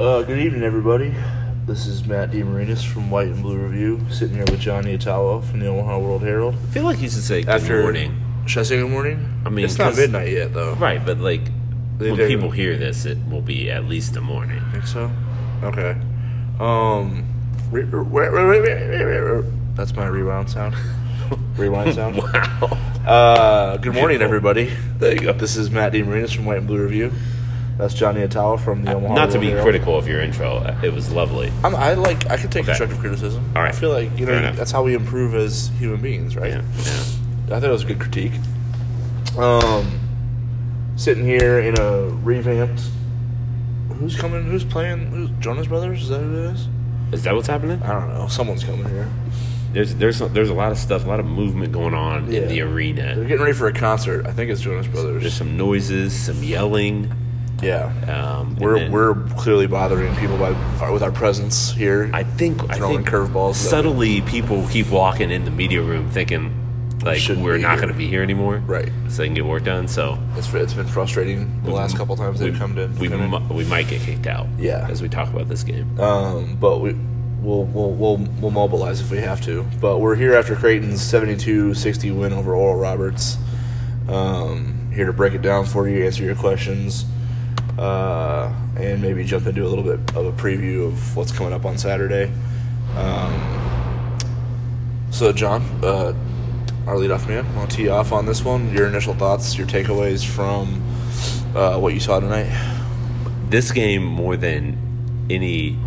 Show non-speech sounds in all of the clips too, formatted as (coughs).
Uh, good evening, everybody. This is Matt DeMarinis from White and Blue Review, sitting here with Jon Nyatawa from the Omaha World Herald. I feel like he should say good After, morning. Should I say good morning? I mean, it's not midnight yet, though. Right, but like They when people hear this, it will be at least a morning. Think so? Okay. Um. That's my rewind sound. (laughs) Rewind sound. Wow. Uh, good morning, everybody. There you go. This is Matt DeMarinis from White and Blue Review. That's Jon Nyatawa from the Omaha. Not to be Herald. critical of your intro, it was lovely. I'm, I like. I can take Okay. constructive criticism. All right. I feel like you Fair know enough. that's how we improve as human beings, right? Yeah, yeah. I thought it was a good critique. Um, sitting here in a revamped. Who's coming? Who's playing? Who's Jonas Brothers? Is that who it is? Is that what's happening? I don't know. Someone's coming here. There's there's there's a lot of stuff, a lot of movement going on Yeah. in the arena. They're arena. getting ready for a concert. I think it's Jonas Brothers. There's some noises, some yelling. Yeah. Um, We're then we're clearly bothering people by with our presence here. I think I throwing think curveballs. subtly people keep walking in the media room thinking like we're not going to be here anymore, right. So they can get work done. So It's it's been frustrating the last couple times they've come to. we come in. we might get kicked out. Yeah. as we talk about this game. Um, but we we'll, we'll we'll we'll mobilize if we have to. But we're here after Creighton's 72-60 win over Oral Roberts. Um, here to break it down for you, answer your questions, uh, and maybe jump into a little bit of a preview of what's coming up on Saturday. Um, so, John, uh, our leadoff man, want to tee off on this one? Your initial thoughts, your takeaways from uh, what you saw tonight? This game more than any.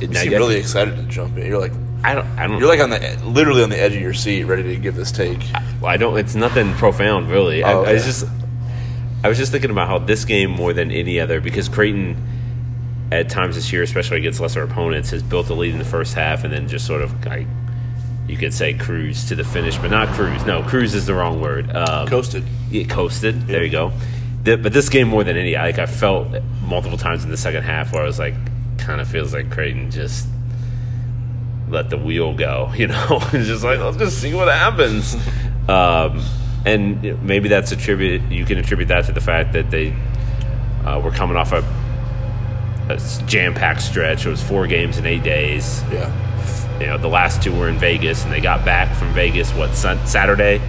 You seem really excited to jump in. You're like, I don't. I don't. You're like on the literally on the edge of your seat, ready to give this take. Well, I don't. It's nothing profound, really. I, Oh, I okay. just, I was just thinking about how this game more than any other, because Creighton, at times this year, especially against lesser opponents, has built a lead in the first half and then just sort of like, you could say cruise to the finish, but not cruise. No, cruise is the wrong word. Um, Coasted. Yeah, coasted. There you go. Th- But this game more than any, like I felt multiple times in the second half where I was like, kind of feels like Creighton just let the wheel go. (laughs) You know, (laughs) it's just like let's just see what happens. (laughs) um, and maybe that's attribute. You can attribute that to the fact that they uh, were coming off a, a jam packed stretch. It was four games in eight days. Yeah. You know, the last two were in Vegas, and they got back from Vegas what sun- Saturday,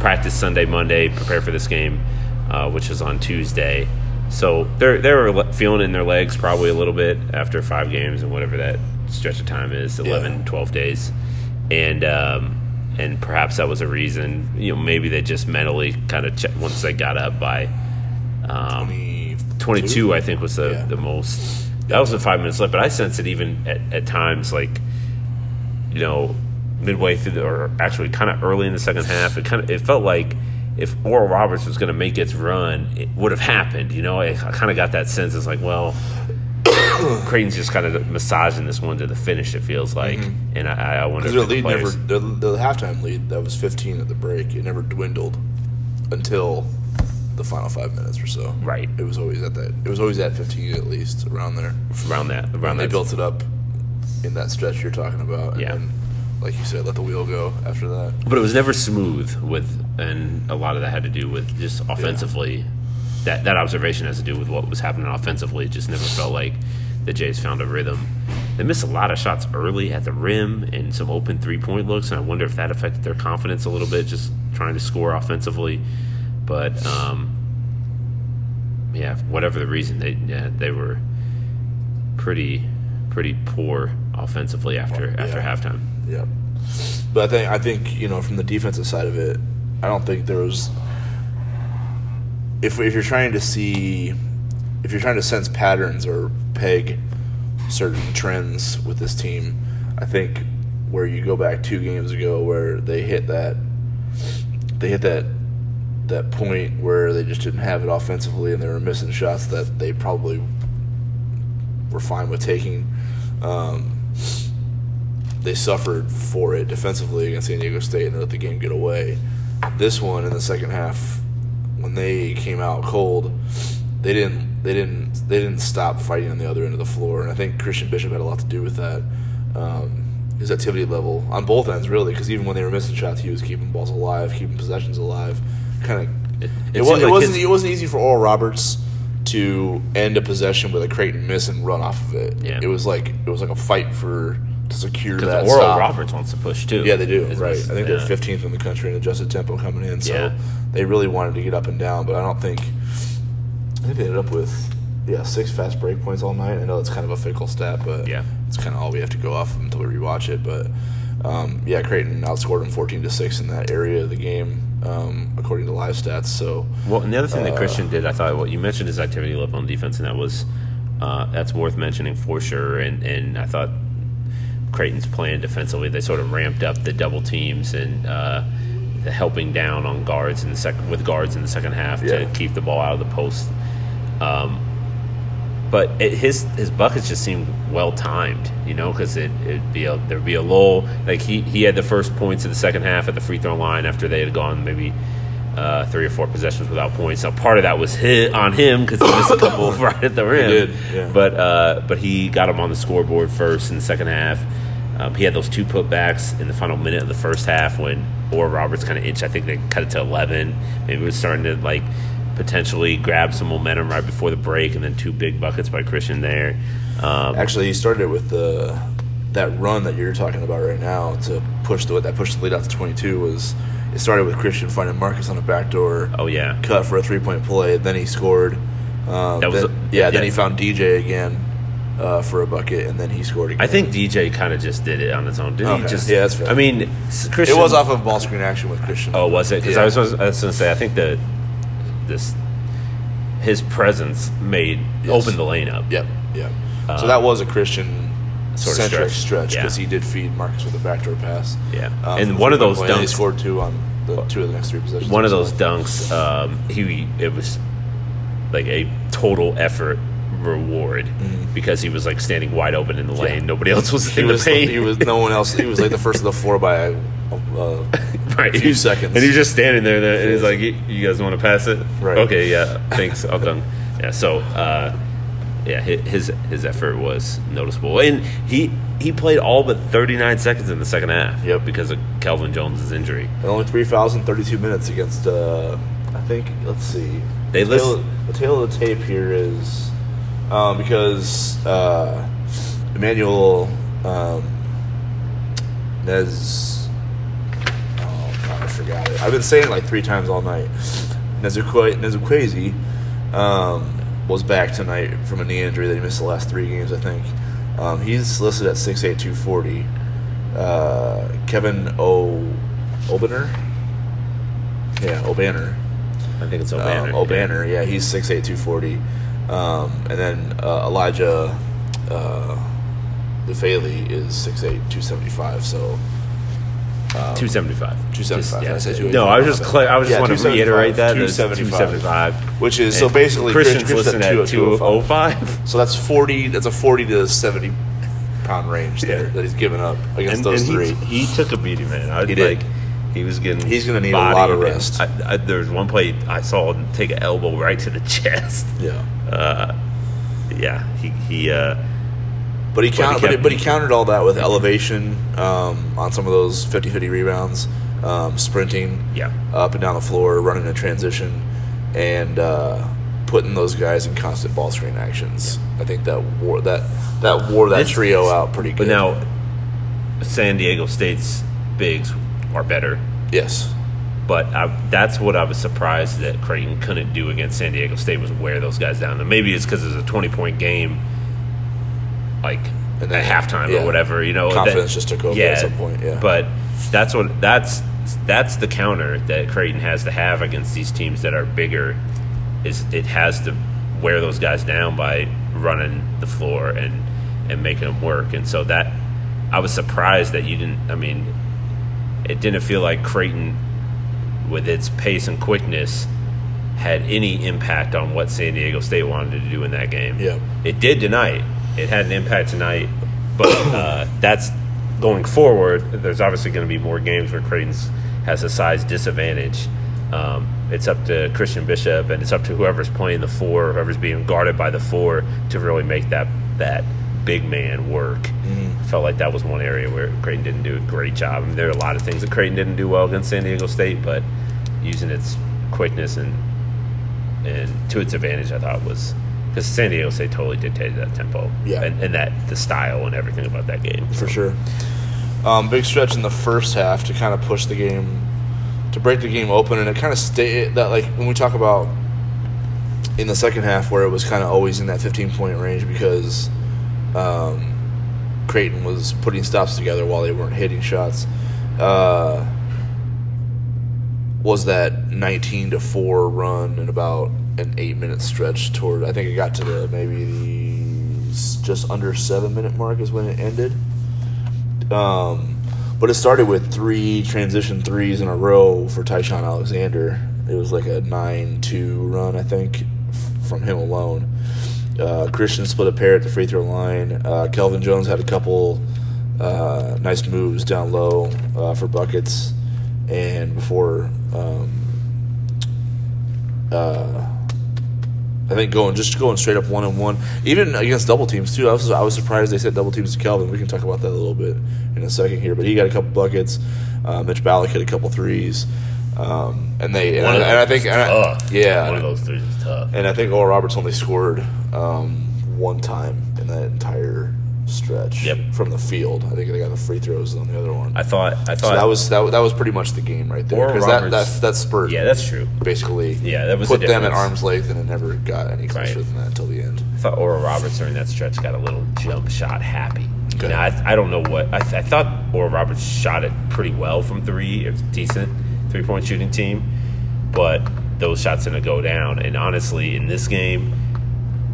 practice Sunday, Monday, prepare for this game, uh, which is on Tuesday. So they're they're feeling in their legs probably a little bit after five games and whatever that stretch of time is 11, 12 days, and um, and perhaps that was a reason. You know, maybe they just mentally kind of che- once they got up by. Um, 22 i think was the, Yeah. the most that was with five minutes left but i sense it even at, at times like you know midway through the or actually kind of early in the second half it kind of it felt like if oral roberts was going to make its run it would have happened you know i, I kind of got that sense it's like well Uh-uh. creighton's just kind of massaging this one to the finish it feels like mm-hmm. and i, I wonder if their the lead never, players- their, the halftime lead that was 15 at the break, it never dwindled until the final five minutes or so. Right. It was always at that. It was always at 15 at least around there. around that around And they that built it up in that stretch you're talking about. And Yeah. then, like you said, let the wheel go after that. But it was never smooth with, and a lot of that had to do with just offensively. That that observation has to do with what was happening offensively. It just never felt like the Jays found a rhythm. They missed a lot of shots early at the rim and some open three point looks, and I wonder if that affected their confidence a little bit, just trying to score offensively. But um, yeah, whatever the reason, they yeah, they were pretty pretty poor offensively after after halftime. Yeah. But I think I think you know from the defensive side of it, I don't think there was. If if you're trying to see, if you're trying to sense patterns or peg certain trends with this team, I think where you go back two games ago where they hit that, they hit that that point where they just didn't have it offensively and they were missing shots that they probably were fine with taking. Um, they suffered for it defensively against San Diego State and let the game get away. This one in the second half, when they came out cold, they didn't they didn't they didn't stop fighting on the other end of the floor, and I think Christian Bishop had a lot to do with that. Um, his activity level on both ends, really, because even when they were missing shots, he was keeping balls alive, keeping possessions alive. Kind of, It- it, it was, seemed it like wasn't his- it wasn't easy for Oral Roberts to end a possession with a Creighton miss and run off of it. Yeah. It was like it was like a fight for to secure that Oral stop. Roberts wants to push too. Yeah, they do. Right. I think they're 15th in the country in adjusted tempo coming in. So Yeah. they really wanted to get up and down, but I don't think. I think they ended up with yeah six fast break points all night. I know that's kind of a fickle stat, but Yeah. it's kind of all we have to go off of until we rewatch it. But um, yeah, Creighton outscored them 14 to six in that area of the game, um, according to live stats. So Well, and the other thing that Uh, Christian did, I thought, well, you mentioned his activity level on defense, and that was uh, that's worth mentioning for sure. And and I thought Creighton's plan defensively, they sort of ramped up the double teams and uh, the helping down on guards in the second with guards in the second half Yeah. to keep the ball out of the post. Um, but it, his his buckets just seemed well timed, you know, because it it'd be a there'd be a lull. Like he he had the first points of the second half at the free throw line after they had gone maybe uh, three or four possessions without points. Now part of that was hit on him because he missed a couple (laughs) right at the rim. yeah. But uh, but he got him on the scoreboard first in the second half. Um, he had those two putbacks in the final minute of the first half when Or Roberts kind of inched. I think they cut it to eleven. Maybe it was starting to like potentially grab some momentum right before the break, and then two big buckets by Christian there. Um, Actually, he started it with the that run that you're talking about right now to push the that pushed the lead out to 22 was it started with Christian finding Marcus on a backdoor oh yeah, cut for a three point play. Then he scored. Um, That was then- a- yeah, yeah. Then he found DJ again uh, for a bucket, and then he scored again. I think DJ kind of just did it on his own. Did he just? Yeah, that's fair. I mean, s- it was off of ball screen action with Christian. Oh, was it? Because Yeah. I was, I was going to say, I think that this his presence made Yes. opened the lane up. Yep, yep. Uh, so that was a Christian sort of centric stretch. stretch Yeah. because he did feed Marcus with a backdoor pass. Yeah. Um, And one of those play, He dunks- scored two on the two of the next three possessions. One of those dunks, um, he it was like a total effort reward because he was like standing wide open in the lane. Nobody else was Mm-hmm. He in was, the paint. he was no one else. He was like the (laughs) first of the four by a, (laughs) right. a few seconds. And he's just standing there, there and he's like, "You guys want to pass it? Right. Okay, yeah, thanks, I'll done." Yeah, so uh, yeah, his his effort was noticeable, and he he played all but 39 seconds in the second half. Yep. because of Kelvin Jones's injury. And only three fouls in 32 minutes against. Uh, I think. Let's see. They the list- tail, the tail of the tape here is um, because uh, Emmanuel um, Nez. I forgot it. I've been saying it like three times all night. Nezukwe- Nzekwesi um, was back tonight from a knee injury that he missed the last three games. I think um, he's listed at 6'8", 240. Uh, Kevin O. Obener. Yeah, Obanor. I think it's Um, Obanor. Obanor, yeah, he's 6'8", 240. Um, and then uh, Elijah uh, Lufile is 6'8", 275. So um, 275. 275. Just- Did I yeah. No, I was just clear. I was just Yeah, want to reiterate that. that it's 275. 275. which is so basically Christian's Christian's listed at at 205. 205. So that's 40. That's a 40 to 70 pound range there Yeah. that he's given up against And, those and three. he, he took a beating, man. I, He did. Like, he was getting. He's gonna need a lot of rest. I, I, there was one play I saw him take an elbow right to the (laughs) chest. yeah. Uh, yeah, he he. Uh, But he, countered, but, he, but he countered all that with elevation um, on some of those 50-50 rebounds, um, sprinting Yeah. up and down the floor, running in transition, and uh, putting those guys in constant ball screen actions. I think that wore that that wore that trio out pretty good. but now, San Diego State's bigs are better. yes, But I, that's what I was surprised that Creighton couldn't do against San Diego State was wear those guys down. And maybe it's because it's a twenty point game, like And then- at halftime yeah. or whatever. You know, Confidence just took over at some point, yeah. but that's what that's that's the counter that Creighton has to have against these teams that are bigger. Is it has to wear those guys down by running the floor and and making them work. And so that I was surprised that you didn't. I mean, it didn't feel like Creighton, with its pace and quickness, had any impact on what San Diego State wanted to do in that game. Yeah. It did tonight. It had an impact tonight, but uh, that's going forward. There's obviously going to be more games where Creighton has a size disadvantage. Um, it's up to Christian Bishop and it's up to whoever's playing the four, whoever's being guarded by the four, to really make that that big man work. Mm-hmm. Felt like that was one area where Creighton didn't do a great job. I mean, there are a lot of things that Creighton didn't do well against San Diego State, but using its quickness and and to its advantage, I thought was because San Diego State totally dictated that tempo, Yeah. and, and that the style and everything about that game for sure. Um, big stretch in the first half to kind of push the game, to break the game open, and it kind of stayed that like when we talk about in the second half where it was kind of always in that 15 point range because um, Creighton was putting stops together while they weren't hitting shots. Uh, was that 19 to 4 run in about an 8 minute stretch toward I think it got to the maybe the just under 7 minute mark is when it ended. Um, but it started with three transition threes in a row for Ty-Shon Alexander. It was like a 9 2 run, I think, from him alone. Uh, Christian split a pair at the free throw line. Uh, Kelvin Jones had a couple uh, nice moves down low uh, for buckets. And before, um, uh, I think going just going straight up one and one, even against double teams too. I was I was surprised they said double teams to Kelvin. We can talk about that a little bit in a second here. But he got a couple buckets. Uh, Mitch Ballock hit a couple threes, um, and they and, One I, of and I think and I- yeah, one of those threes is tough. and I think Oral Roberts only scored um, one time in that entire stretch Yep. from the field. I think they got the free throws on the other one. I thought I thought so that was that, that was pretty much the game right there because that, that that spurt yeah, that's true. basically Yeah, that was put the them at arm's length and it never got any closer Right. than that until the end. I thought Oral Roberts during that stretch got a little jump shot happy. Okay. Now, I, I don't know what I, th- I thought Oral Roberts shot it pretty well from three. It was a decent three point shooting team, but those shots didn't go down. And honestly, in this game,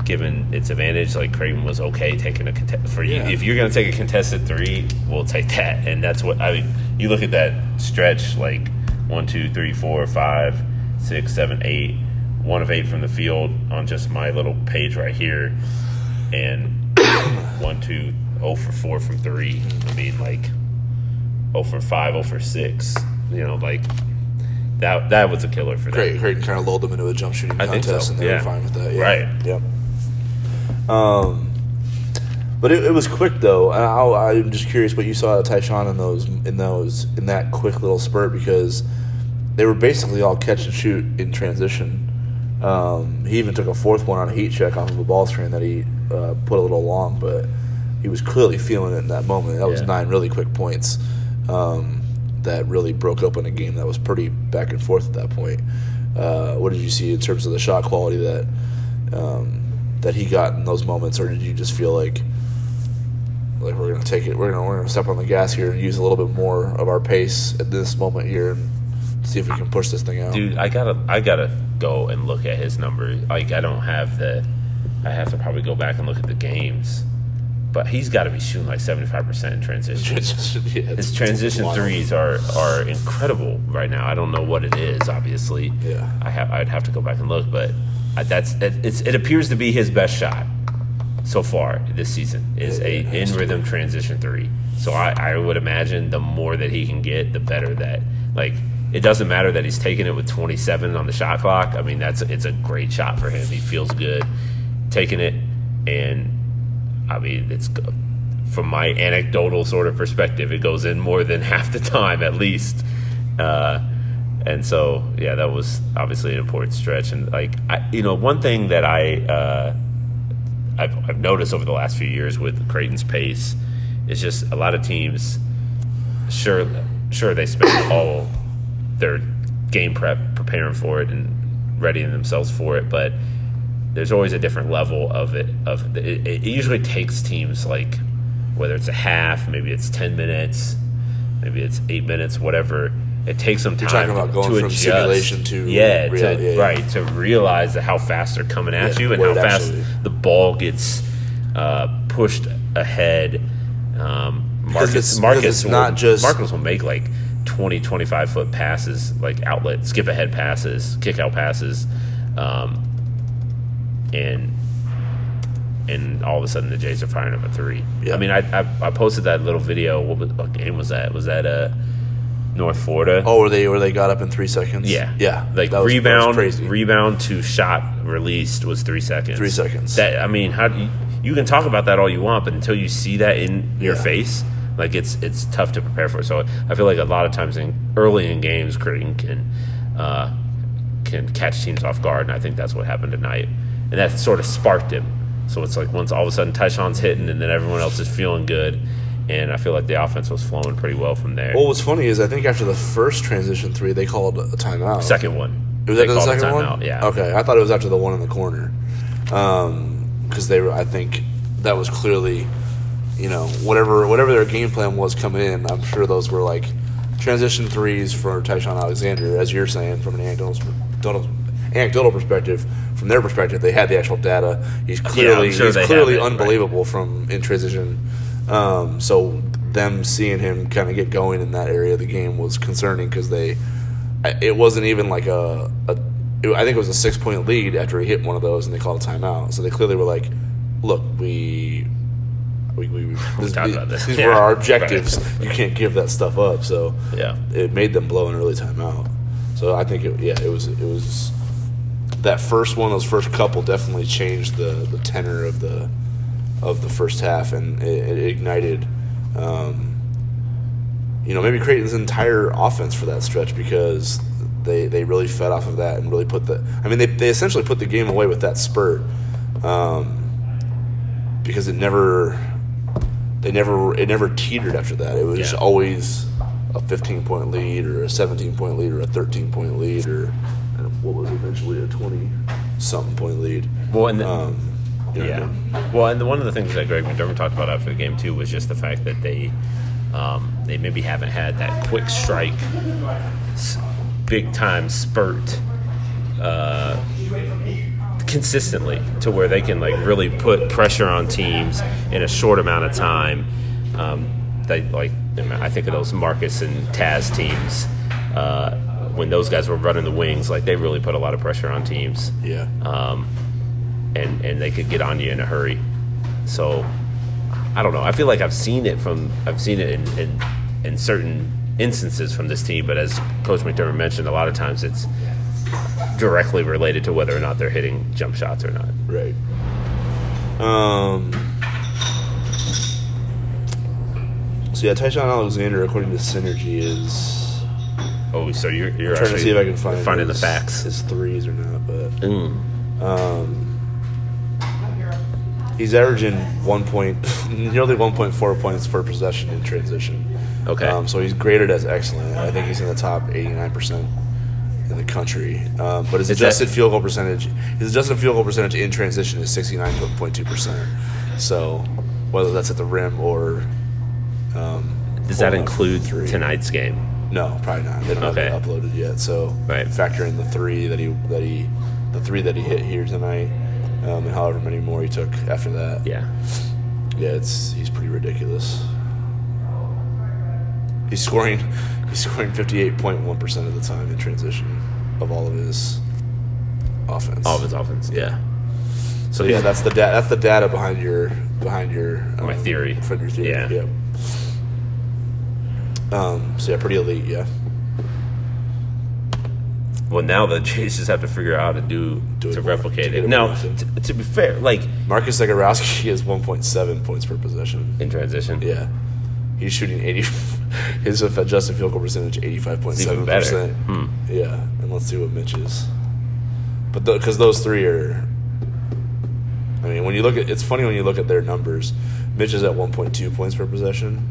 given its advantage, like Creighton was okay taking a contest for Yeah. you. If you're going to take a contested three, we'll take that. And that's what I mean. You look at that stretch, like one, two, three, four, five, six, seven, eight, one of eight from the field on just my little page right here, and (coughs) one, two, oh for four from three. I mean, like oh for five, oh for six. You know, like that. That was a killer for them. Great, Creighton kind of lulled them into a jump shooting I contest, so, and they yeah. were fine with that. Yeah. Right. Yep. Um, but it, it was quick though. I, I'm just curious what you saw at Ty-Shon in those in those in that quick little spurt because they were basically all catch and shoot in transition. Um, he even took a fourth one on a heat check off of a ball screen that he uh, put a little long, but he was clearly feeling it in that moment. That was nine really quick points um, that really broke open a game that was pretty back and forth at that point. Uh, what did you see in terms of the shot quality that um, that he got in those moments, or did you just feel like like we're gonna take it, we're gonna we're gonna step on the gas here and use a little bit more of our pace at this moment here and see if we can push this thing out? Dude, I gotta, I gotta go and look at his numbers. Like, I don't have the. I have to probably go back and look at the games, but he's got to be shooting like seventy five percent in (laughs) transition. Yeah, His transition threes are are incredible right now. I don't know what it is. Obviously, Yeah. I have. I'd have to go back and look, but that's it, it's, it appears to be his best shot so far this season is a in rhythm transition three. So I, I would imagine the more that he can get, the better that like it doesn't matter that he's taking it with 27 on the shot clock. I mean that's it's a great shot for him. He feels good taking it, and I mean it's from my anecdotal sort of perspective, it goes in more than (laughs) half the time at least. Uh, and so yeah, that was obviously an important stretch. And like I, you know, one thing that I uh, I've, I've noticed over the last few years with Creighton's pace is just a lot of teams. Sure, sure, they spend (coughs) all their game prep preparing for it and readying themselves for it, but there's always a different level of it. Of it, it usually takes teams like whether it's a half, maybe it's ten minutes, maybe it's eight minutes, whatever. It takes some time talking about to, going to from adjust. simulation to yeah, real- to, yeah, yeah. right to realize how fast they're coming at Yeah, you and how fast actually- the ball gets uh, pushed ahead. Um, Marcus, it's- Marcus, will, not just- Marcus will make like 20, 25 foot passes, like outlet, skip ahead passes, kick out passes, um, and and all of a sudden the Jays are firing up a three. I mean, I, I I posted that little video. What, was, what game was that? Was that uh, North Florida? Oh, where they where they got up in three seconds? Yeah, yeah. Like That was- rebound, rebound to shot released was three seconds. Three seconds. That I mean, how do you, you can talk about that all you want, but until you see that in your Yeah. face, like it's it's tough to prepare for. So I feel like a lot of times in early in games, Creighton can uh, can can catch teams off guard, and I think that's what happened tonight. And that sort of sparked him. So it's like once all of a sudden Ty-Shon's hitting, and then everyone else is feeling good, and I feel like the offense was flowing pretty well from there. Well, what's funny is I think after the first transition three, they called a timeout. Second one. It was They after the second one. Yeah. Okay, I thought it was after the one in the corner, um, because they were. I think that was clearly, you know, whatever whatever their game plan was coming in. I'm sure those were like transition threes for Ty-Shon Alexander, as you're saying from an anecdotal anecdotal, perspective. From their perspective, they had the actual data. He's clearly sure he's clearly it, right. unbelievable from in transition. Um, so them seeing him kind of get going in that area of the game was concerning because they it wasn't even like a, a it, I think it was a six point lead after he hit one of those and they called a timeout. So they clearly were like, look, we. We, we, we (laughs) this, talked about this. these Yeah. were our (laughs) objectives. You can't give that stuff up. So Yeah. it made them blow an early timeout. So I think it, yeah, it was it was that first one, those first couple definitely changed the, the tenor of the of the first half, and it, it ignited, um, you know, maybe Creighton's entire offense for that stretch because they they really fed off of that and really put the. I mean, they they essentially put the game away with that spurt, um, because it never they never it never teetered after that. It was Yeah. always a 15 point lead or a 17 point lead or a 13 point lead or what was eventually a 20 something point lead. Well, and the, Um, you know what I yeah. mean? Well, and the, one of the things that Greg McDermott talked about after the game too was just the fact that they um, they maybe haven't had that quick strike, big time spurt uh, consistently to where they can like really put pressure on teams in a short amount of time. Um, they like I think of those Marcus and Taz teams. Uh, when those guys were running the wings, like they really put a lot of pressure on teams Yeah. um, and and they could get on you in a hurry. So I don't know. I feel like I've seen it from I've seen it in, in in certain instances from this team, but as Coach McDermott mentioned, a lot of times it's directly related to whether or not they're hitting jump shots or not. Right. Um. So yeah, Ty-Shon Alexander, according to Synergy, is Oh, so you're you're trying to see if I can find finding the facts. his threes or not, but Mm. um, he's averaging one point, (laughs) nearly one point four points per possession in transition. Okay. Um, so he's graded as excellent. I think he's in the top eighty nine percent in the country. Um, but his Is that- adjusted field goal percentage, his adjusted field goal percentage in transition is sixty nine point two percent. So whether that's at the rim or um, Does that include three. tonight's game? No, probably not. They don't Okay. have it uploaded yet. So Right. factor in the three that he that he the three that he hit here tonight, um, and however many more he took after that. Yeah. Yeah, it's he's pretty ridiculous. He's scoring (laughs) he's scoring fifty eight point one percent of the time in transition of all of his offense. All of his offense. Yeah. So yeah, that's the da- that's the data behind your behind your um, My theory. Your theory. Yeah. Yep. Um. So yeah, pretty elite. Yeah. Well, now the (laughs) Jays just have to figure out how to do, Do it to replicate to it. Now, t- to be fair, like Marcus Zegarowski (laughs) is point seven points per possession. in transition, Yeah. He's shooting eighty. (laughs) His adjusted field goal percentage eighty five point It's seven even better. percent. Hmm. Yeah, and let's see what Mitch is. But because those three are, I mean, when you look at, it's funny when you look at their numbers. Mitch is at one point two points per possession,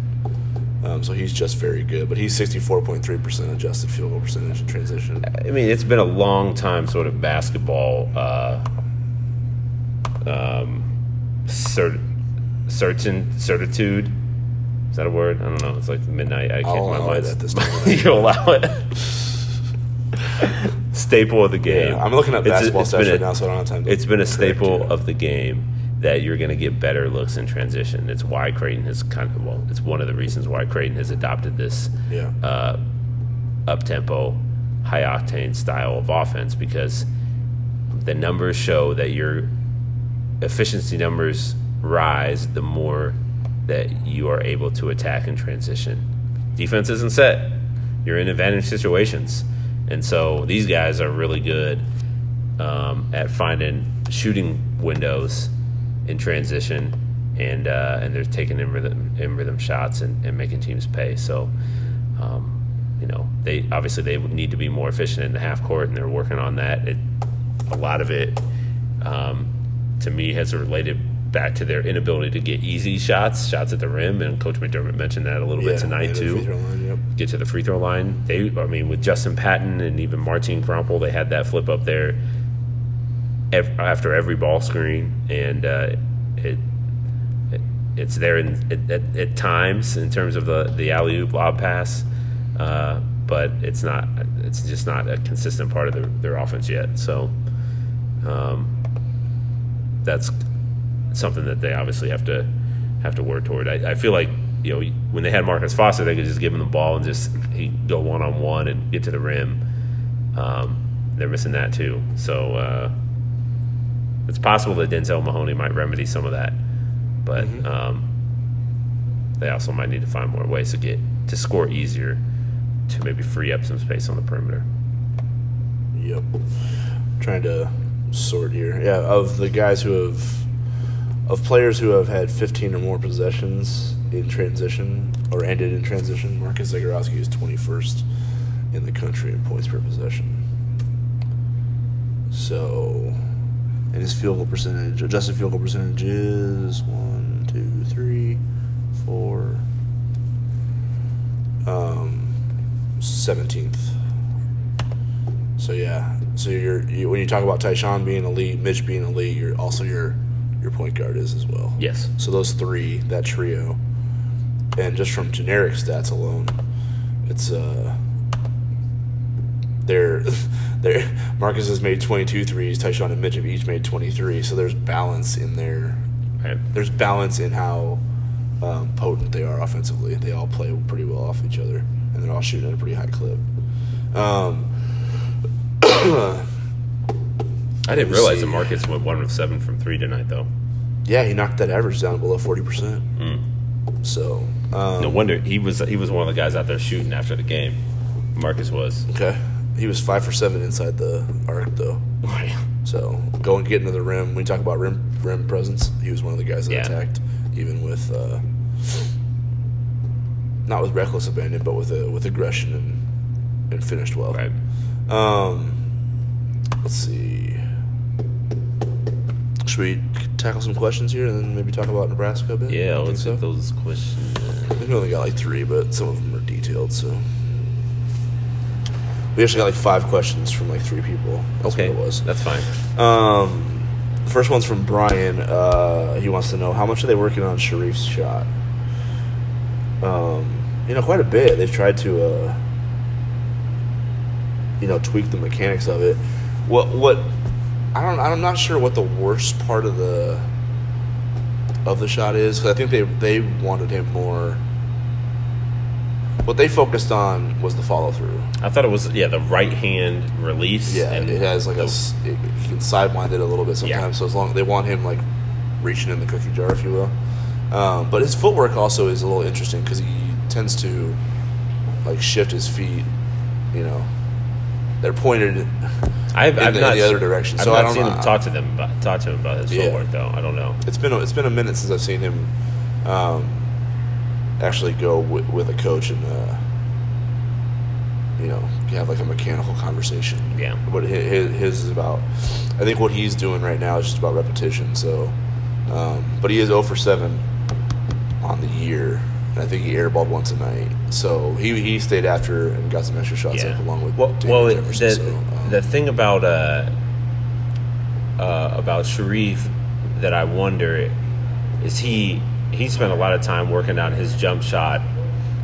um, so he's just very good. But he's sixty four point three percent adjusted field goal percentage in transition. I mean, it's been a long time, sort of basketball, uh, um, cert, certain certitude. Is that a word? I don't know. It's like midnight. I can't. I'll my allow it at this (laughs) point. you allow it. staple of the game. Yeah, I'm looking at It's a- basketball it's stats right now, so I don't have time. To It's been a staple you. of the game that you're going to get better looks in transition. It's why Creighton has kind of well, it's one of the reasons why Creighton has adopted this Yeah. uh, up tempo, high octane style of offense because the numbers show that your efficiency numbers rise the more that you are able to attack in transition. Defense isn't set. You're in advantage situations. And so these guys are really good um, at finding shooting windows in transition, and uh, and they're taking in rhythm in rhythm shots and, and making teams pay. So, um, you know, they obviously they need to be more efficient in the half court, and they're working on that. It, a lot of it, um, to me, has related back to their inability to get easy shots, shots at the rim, and Coach McDermott mentioned that a little bit tonight yeah, too. line, yep. Get to the free throw line. They, I mean, with Justin Patton and even Martin Krampelj, they had that flip up there after every ball screen, and uh, it, it it's there in, at, at, at times in terms of the the alley oop lob pass, uh, but it's not. It's just not a consistent part of their, their offense yet. So um, that's something that they obviously have to have to work toward. I, I feel like you know when they had Marcus Foster, they could just give him the ball and just go one on one and get to the rim. Um, they're missing that too. So uh, it's possible that Denzel Mahoney might remedy some of that, but um, they also might need to find more ways to get to score easier to maybe free up some space on the perimeter. Yep. Trying to sort here. Yeah, of the guys who have, of players who have had 15 or more possessions in transition or ended in transition, Marcus Zegarowski is 21st in the country in points per possession. So, and his field goal percentage, adjusted field goal percentage is one, two, three, four, um, 17th. So yeah, so you're you, when you talk about Ty-Shon being elite, Mitch being elite, you're also your your point guard is as well. Yes. So those three, that trio, and just from generic stats alone, it's uh, they're (laughs) they're Marcus has made 22 threes, Ty-Shon and Mitch have each made 23. So there's balance in their Right. there's balance in how um, potent they are offensively. They all play pretty well off each other, and they're all shooting at a pretty high clip. Um, (coughs) I didn't realize see. that Marcus went one of seven from three tonight, though. yeah, he knocked that average down below 40%. So, um, No wonder he was he was one of the guys out there shooting after the game. Marcus was. okay. He was five for seven inside the arc, though. So going getting to the rim. When you talk about rim rim presence, he was one of the guys that Yeah. attacked, even with uh, not with reckless abandon, but with uh, with aggression and and finished well. Right. Um, let's see. Should we tackle some questions here and then maybe talk about Nebraska a bit? Yeah, think let's so. get those questions. I think we only got like three, but some of them are detailed. So we actually got like five questions from like three people. That's Okay, what it was. that's fine. Um, the first one's from Brian. Uh, he wants to know how much are they working on Shereef's shot. Um, you know, quite a bit. They've tried to, uh, you know, tweak the mechanics of it. What what I don't I'm not sure what the worst part of the of the shot is 'cause I think they they wanted him more. What they focused on was the follow through. I thought it was yeah the right hand release. Yeah, and it has like a it, he can sidewind it a little bit sometimes. Yeah. So as long they want him like reaching in the cookie jar, if you will. Um, but his footwork also is a little interesting because he tends to like shift his feet. You know, they're pointed. (laughs) I've, in I've the- not in the other direction. I've So I not don't seen know. him talk to them about, talk to him about his Yeah. footwork though. I don't know. It's been a, it's been a minute since I've seen him um, actually go with, with a coach and uh, you know have like a mechanical conversation. Yeah. But his, his is about. I think what he's doing right now is just about repetition. So, um, but he is 0 for 7 on the year. And I think he airballed once a night. So he he stayed after and got some extra shots Yeah. up along with well, well Jefferson. the, so, um, the thing about uh, uh, about Shereef that I wonder is he he spent a lot of time working on his jump shot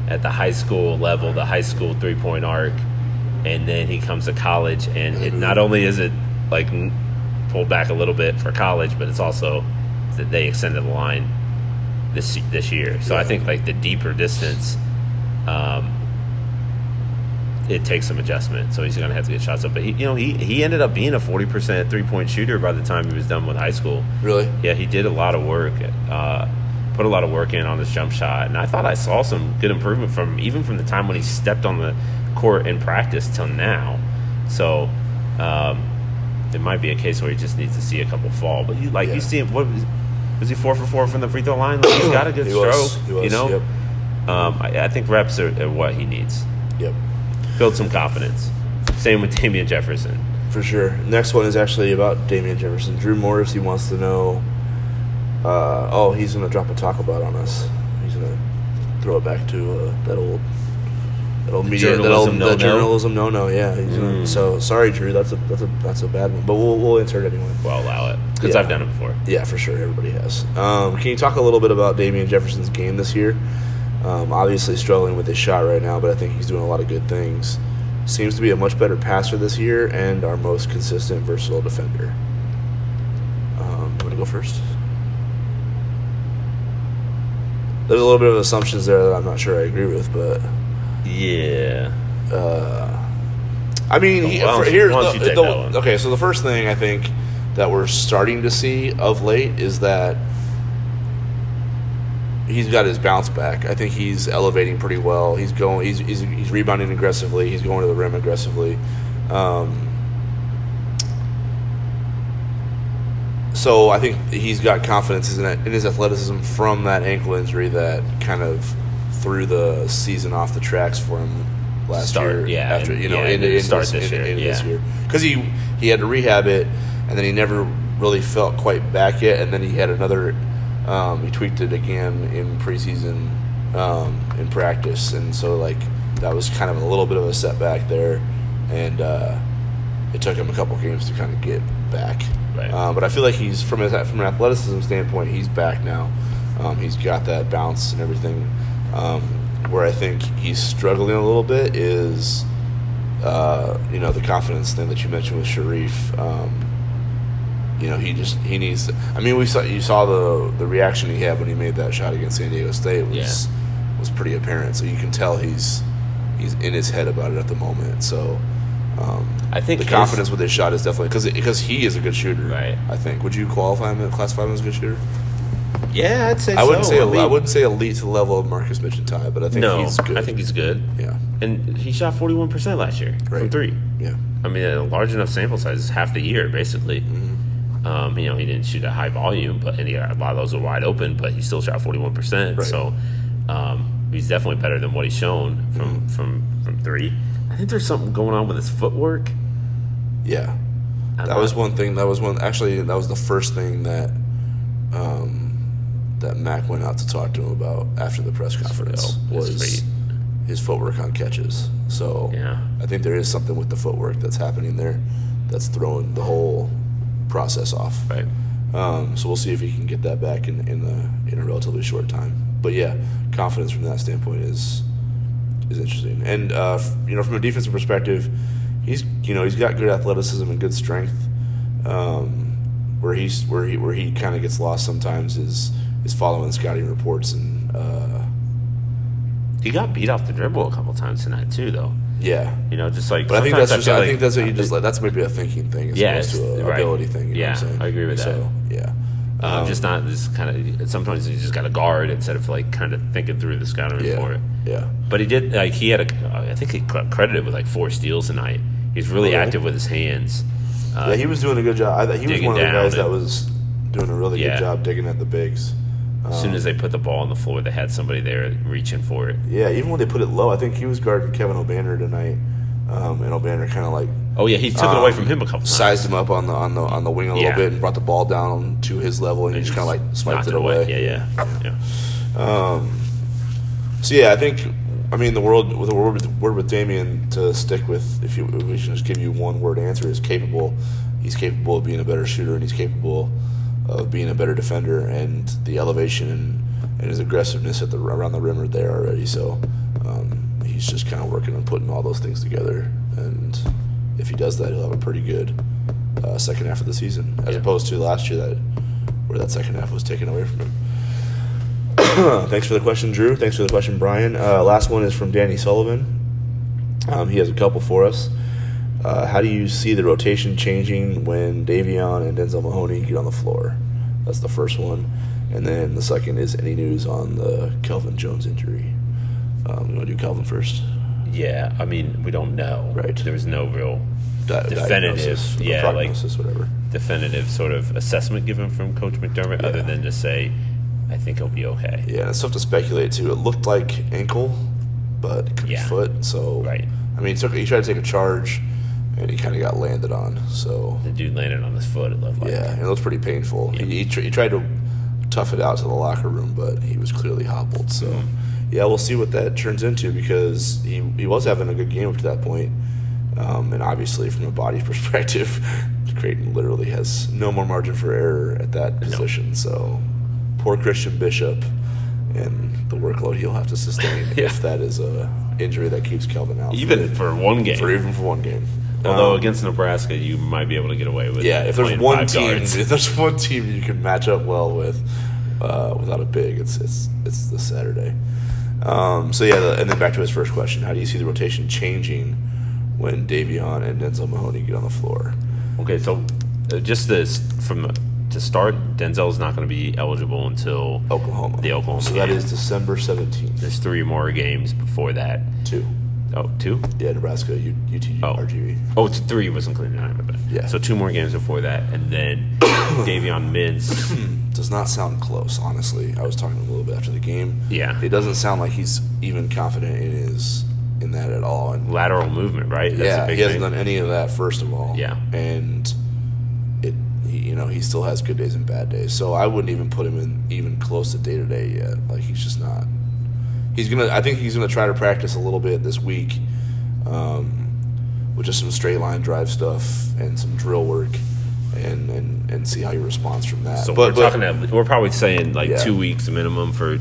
at the high school level, the high school three point arc, and then he comes to college, and it not only is it like pulled back a little bit for college, but it's also that they extended the line this this year. So I think like the deeper distance. Um, it takes some adjustment, so he's going to have to get shots up. But he, you know, he, he ended up being a forty percent three point shooter by the time he was done with high school. really, Yeah, he did a lot of work, uh, put a lot of work in on his jump shot, and I thought I saw some good improvement from even from the time when he stepped on the court in practice till now. So um, it might be a case where he just needs to see a couple fall. But you like Yeah. you see him. What was, was he four for four from the free throw line? Like, he's got a (coughs) good He stroke. was. Was, You know, yep. um, I, I think reps are, are what he needs. Yep. build some confidence. Same with (laughs) Damien Jefferson. For sure. Next one is actually about Damien Jefferson. Drew Morris, he wants to know. Uh, oh, he's going to drop a taco bot on us. He's going to throw it back to uh, that old. That old media, that old journalism the no-no? journalism no no, yeah. He's gonna, Mm. so sorry, Drew. That's a that's a that's a bad one, but we'll we'll insert it anyway. Well, allow it because Yeah. I've done it before. Yeah, for sure. Everybody has. Um, can you talk a little bit about Damien Jefferson's game this year? Um, obviously struggling with his shot right now, but I think he's doing a lot of good things. Seems to be a much better passer this year and our most consistent, versatile defender. Um, you want to go first? There's a little bit of assumptions there that I'm not sure I agree with, but Yeah. uh, I mean, he, for, here. the- the- okay, so the first thing I think that we're starting to see of late is that he's got his bounce back. I think he's elevating pretty well. He's going. He's he's, he's rebounding aggressively. He's going to the rim aggressively. Um, so I think he's got confidence in, in his athleticism from that ankle injury that kind of threw the season off the tracks for him last Start, year. yeah, after you know, yeah, in, in, start this, this year, in this yeah. year because he he had to rehab it, and then he never really felt quite back yet, and then he had another. Um, he tweaked it again in preseason um, in practice, and so like that was kind of a little bit of a setback there, and uh, it took him a couple games to kind of get back. Right. Um, but I feel like he's from his, from an athleticism standpoint, he's back now. Um, he's got that bounce and everything. Um, where I think he's struggling a little bit is, uh, you know, the confidence thing that you mentioned with Shereef. Um, you know, he just he needs. To, I mean, we saw you saw the the reaction he had when he made that shot against San Diego State was was pretty apparent. So you can tell he's he's in his head about it at the moment. So. Um, I think the his- confidence with his shot is definitely because because he is a good shooter. Right. I think. Would you qualify him, classify him as a good shooter? Yeah, I'd say I wouldn't so. say I elite, mean- I wouldn't say elite to the level of Marcus Mitch and Ty, but I think no, he's good. I think he's good. yeah, And he shot 41% last year from three. yeah, I mean, a large enough sample size, is half the year, basically. Mm-hmm. Um, you know, he didn't shoot a high volume, but and he, a lot of those were wide open, but he still shot 41%. Right. So um, he's definitely better than what he's shown from, Mm-hmm. from, from three. I think there's something going on with his footwork. yeah. That not- was one thing. That was one. Actually, that was the first thing that um, that Mac went out to talk to him about after the press conference was his footwork on catches. So Yeah. I think there is something with the footwork that's happening there that's throwing the whole process off. Right. Um, so we'll see if he can get that back in in the in a relatively short time. But yeah, confidence from that standpoint is is interesting. And uh, f- you know, from a defensive perspective, he's you know he's got good athleticism and good strength. Um, where he's where he where he kind of gets lost sometimes is is following scouting reports and uh, He got beat off the dribble a couple times tonight, too, though. yeah. You know, just like. But I think that's just feel I like- think that's what you just like. That's maybe a thinking thing as Yeah, opposed to it's- a right. ability thing. You know Yeah, what I'm saying? I agree with that. So yeah. Um, just not just kind of. Sometimes you just got to guard instead of like kind of thinking through the scouting yeah, report. yeah. But he did like he had a. I think he credited with like four steals tonight. He's really active with his hands. Uh, Yeah, he was doing a good job. I thought he was one of the guys that was doing a really Yeah. good job digging at the bigs. as soon as they put the ball on the floor, they had somebody there reaching for it. Yeah, even when they put it low, I think he was guarding Kevin Obanor tonight, um, and Obanor kind of like Oh yeah, he took it um, away from him a couple times. sized him up on the on the on the wing a Yeah. little bit and brought the ball down to his level, and he just kind of like swiped it away. Yeah, yeah, yeah. Um, so yeah, I think I mean the world with the word with, word with Damien to stick with. If you if we should just give you one word answer is capable. He's capable of being a better shooter, and he's capable of being a better defender. And the elevation and, and his aggressiveness at the around the rim are there already. So he's just kind of working on putting all those things together. And if he does that, he'll have a pretty good uh, second half of the season, as Yeah. opposed to last year that where that second half was taken away from him. (coughs) Thanks for the question, Drew. Thanks for the question, Brian. Uh, last one is from Danny Sullivan. Um, he has a couple for us. Uh, how do you see the rotation changing when Davion and Denzel Mahoney get on the floor? That's the first one. And then the second is any news on the Kelvin Jones injury? Um, you want to do Kelvin first? Yeah, I mean, we don't know. Right. There was no real Di- Definitive, yeah, like- prognosis, whatever. definitive sort of assessment given from Coach McDermott, other than to say, I think he'll be okay. Yeah, it's tough to speculate too. It looked like ankle, but it could Yeah. be foot. So Right. I mean, he took he tried to take a charge, and he kind of got landed on. So The dude landed on his foot. It looked like. yeah, it looked pretty painful. Yeah. He, he, tr- he tried to tough it out to the locker room, but he was clearly hobbled. So Mm-hmm. Yeah, we'll see what that turns into because he he was having a good game up to that point. Um, and obviously, from a body (laughs) perspective, Creighton literally has no more margin for error at that position. So, poor Christian Bishop and the workload he'll have to sustain (laughs) Yeah. if that is a injury that keeps Kelvin out. Even for, one game. for even for one game. Although Um, against Nebraska, you might be able to get away with. yeah, if there's one team, guards. (laughs) if there's one team you can match up well with uh, without a big, it's it's it's this Saturday. Um, so yeah, the, and then back to his first question: How do you see the rotation changing when Davion and Denzel Mahoney get on the floor? Okay, so uh, just this from to start, Denzel's not going to be eligible until Oklahoma. The Oklahoma So that game. is December seventeenth. there's three more games before that. Two. Oh, two? Yeah, Nebraska, U, UT, Oh. RGV. Oh, it's three was including nine, my bad. Yeah. So two more games before that, and then (coughs) Davion Mintz. (coughs) (coughs) Does not sound close, honestly. I was talking to him a little bit after the game. Yeah. It doesn't sound like he's even confident in his in that at all. And lateral movement, right? That's yeah, a big he hasn't thing. done any of that. First of all, Yeah. and it, he, you know, he still has good days and bad days. So I wouldn't even put him in even close to day to day yet. Like he's just not. He's gonna. I think he's gonna try to practice a little bit this week, um, with just some straight line drive stuff and some drill work, and and and see how he responds from that. So but, we're but talking. At, we're probably saying like Yeah. two weeks minimum for